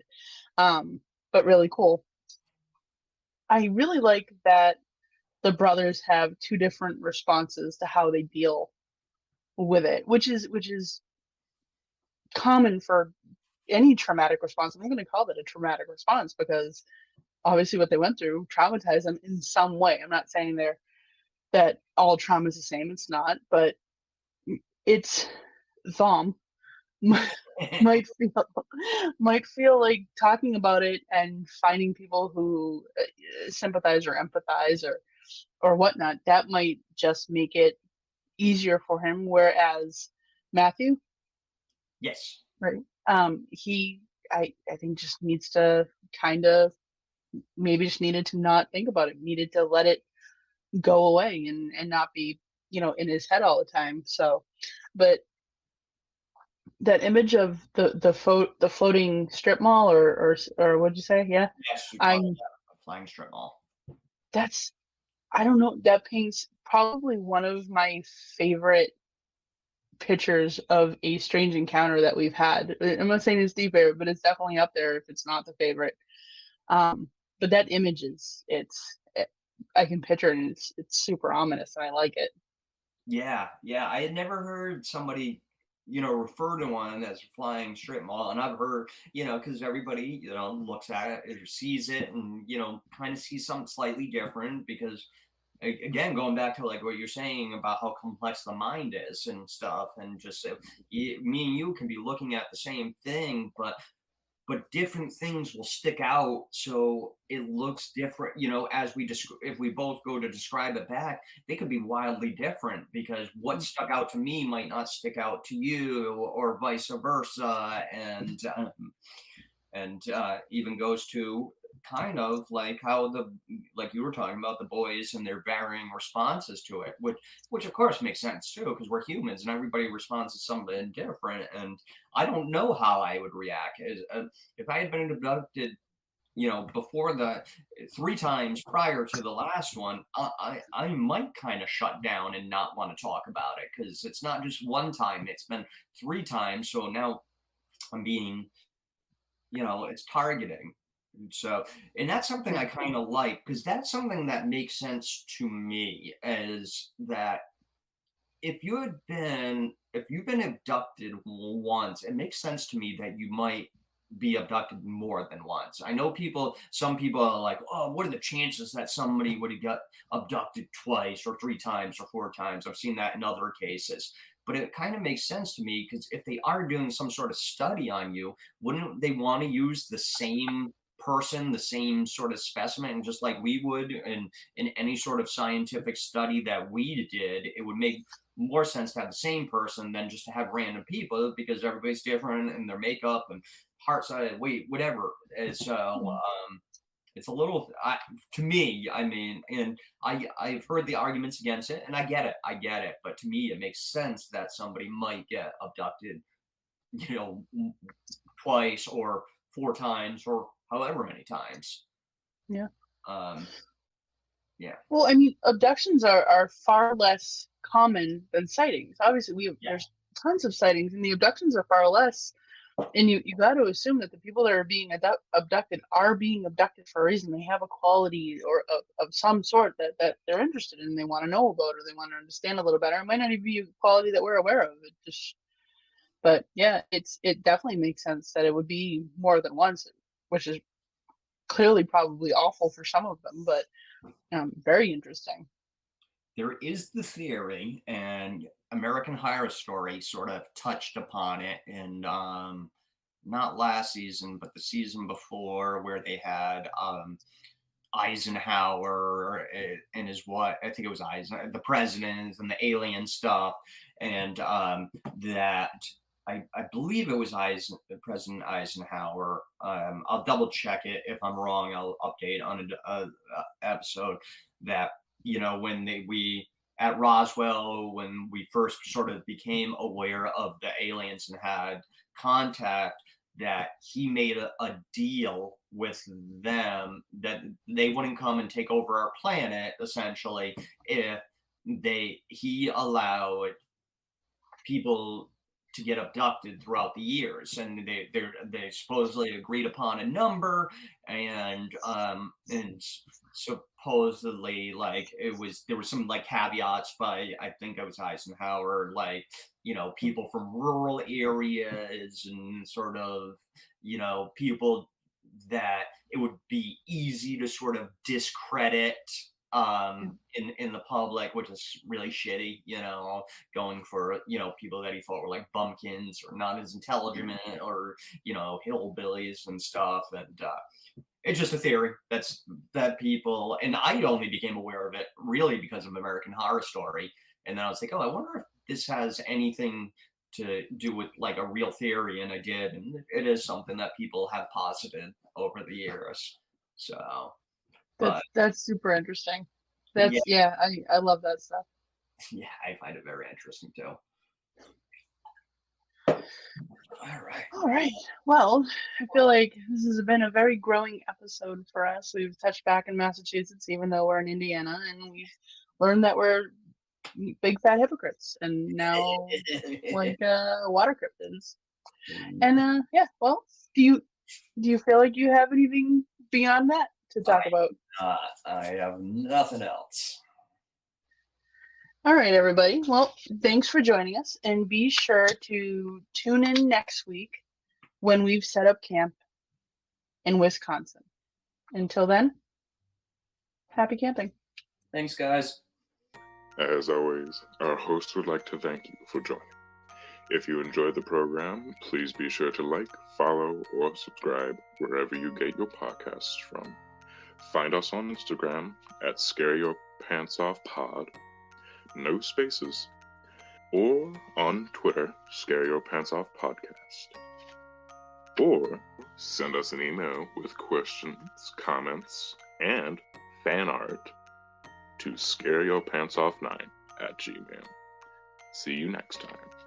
S2: Um, but really cool. I really like that the brothers have two different responses to how they deal with it, which is which is common for any traumatic response. I'm going to call that a traumatic response because obviously what they went through traumatized them in some way. I'm not saying they're that all trauma is the same. It's not, but it's Thom *laughs* *laughs* might feel might feel like talking about it and finding people who uh, sympathize or empathize or or whatnot. That might just make it easier for him. Whereas Matthew,
S3: yes,
S2: right, um, he I I think just needs to kind of maybe just needed to not think about it, needed to let it go away and and not be you know in his head all the time. So, but that image of the the fo- the floating strip mall or or or what'd you say? Yeah,
S3: Yes,
S2: I'm
S3: a flying strip mall.
S2: that's I don't know that paints probably one of my favorite pictures of a strange encounter that we've had. I'm not saying it's the favorite, but it's definitely up there if it's not the favorite. Um, but that image is it's it, I can picture it and it's it's super ominous and I like it.
S3: Yeah, yeah. I had never heard somebody, you know, refer to one as flying strip mall, and I've heard, you know, because everybody, you know, looks at it or sees it, and you know, kind of sees something slightly different because, again, going back to like what you're saying about how complex the mind is and stuff, and just uh, me and you can be looking at the same thing, but but different things will stick out so it looks different you know as we just if we both go to describe it back they could be wildly different because what stuck out to me might not stick out to you or vice versa and um, and uh, even goes to kind of like how the like you were talking about the boys and their varying responses to it which which of course makes sense too because we're humans and everybody responds to something different and i don't know how i would react. Uh, if i had been abducted you know before the three times prior to the last one i i, I might kind of shut down and not want to talk about it because it's not just one time it's been three times so now i'm being you know it's targeting so and that's something i kind of like because that's something that makes sense to me is that if you had been if you've been abducted once it makes sense to me that you might be abducted more than once. I know people some people are like oh what are the chances that somebody would have got abducted twice or three times or four times? I've seen that in other cases. But it kind of makes sense to me because if they are doing some sort of study on you wouldn't they want to use the same person the same sort of specimen just like we would in in any sort of scientific study that we did it would make more sense to have the same person than just to have random people because everybody's different and their makeup and heart size weight whatever. And so um it's a little I, to me i mean and i i've heard the arguments against it and i get it i get it but to me it makes sense that somebody might get abducted you know twice or four times or however many times
S2: Yeah.
S3: um
S2: Well, I mean, abductions are, are far less common than sightings. Obviously, we have,
S3: Yeah.
S2: there's tons of sightings, and the abductions are far less. And you, you got to assume that the people that are being abdu- abducted are being abducted for a reason. They have a quality or of, of some sort that, that they're interested in, they want to know about, or they want to understand a little better. It might not even be a quality that we're aware of. It just, but yeah, it's it definitely makes sense that it would be more than once, which is clearly probably awful for some of them, but um, very interesting.
S3: there is the theory and american horror story sort of touched upon it and um not last season but the season before where they had um eisenhower eh, and his what i think it was eisen the president and the alien stuff and um that I, I believe it was Eisen, President Eisenhower. Um, I'll double check it. If I'm wrong, I'll update on a, a, a episode that you know when they we at Roswell when we first sort of became aware of the aliens and had contact that he made a, a deal with them that they wouldn't come and take over our planet essentially if they he allowed people to get abducted throughout the years. And they they they supposedly agreed upon a number and um and supposedly like it was there was some like caveats by I think it was Eisenhower like you know people from rural areas and sort of you know people that it would be easy to sort of discredit um in in the public which is really shitty you know going for you know people that he thought were like bumpkins or not as intelligent or you know hillbillies and stuff and uh it's just a theory. That's that people and i only became aware of it really because of american horror story and then i was like oh i wonder if this has anything to do with like a real theory and i did and it is something that people have posited over the years so But-
S2: that's super interesting. That's yeah, I I love that stuff.
S3: yeah, I find it very interesting too. All right.
S2: All right. Well, I feel like this has been a very growing episode for us. We've touched back in Massachusetts, even though we're in Indiana, and we've learned that we're big fat hypocrites, and now like uh, water cryptids. *laughs* And uh, yeah, well, do you do you feel like you have anything beyond that to talk
S3: I-
S2: about?
S3: uh, I have nothing else.
S2: All right, everybody. Well, thanks for joining us, and be sure to tune in next week when we've set up camp in Wisconsin. Until then, happy camping.
S3: Thanks, guys.
S1: As always, our host would like to thank you for joining. If you enjoyed the program, please be sure to like, follow, or subscribe wherever you get your podcasts from. Find us on Instagram at Scare Your Pants Off Pod, no spaces, or on Twitter, Scare Your Pants Off Podcast. Or send us an email with questions, comments, and fan art to scareyourpantsoff9 at gmail. See you next time.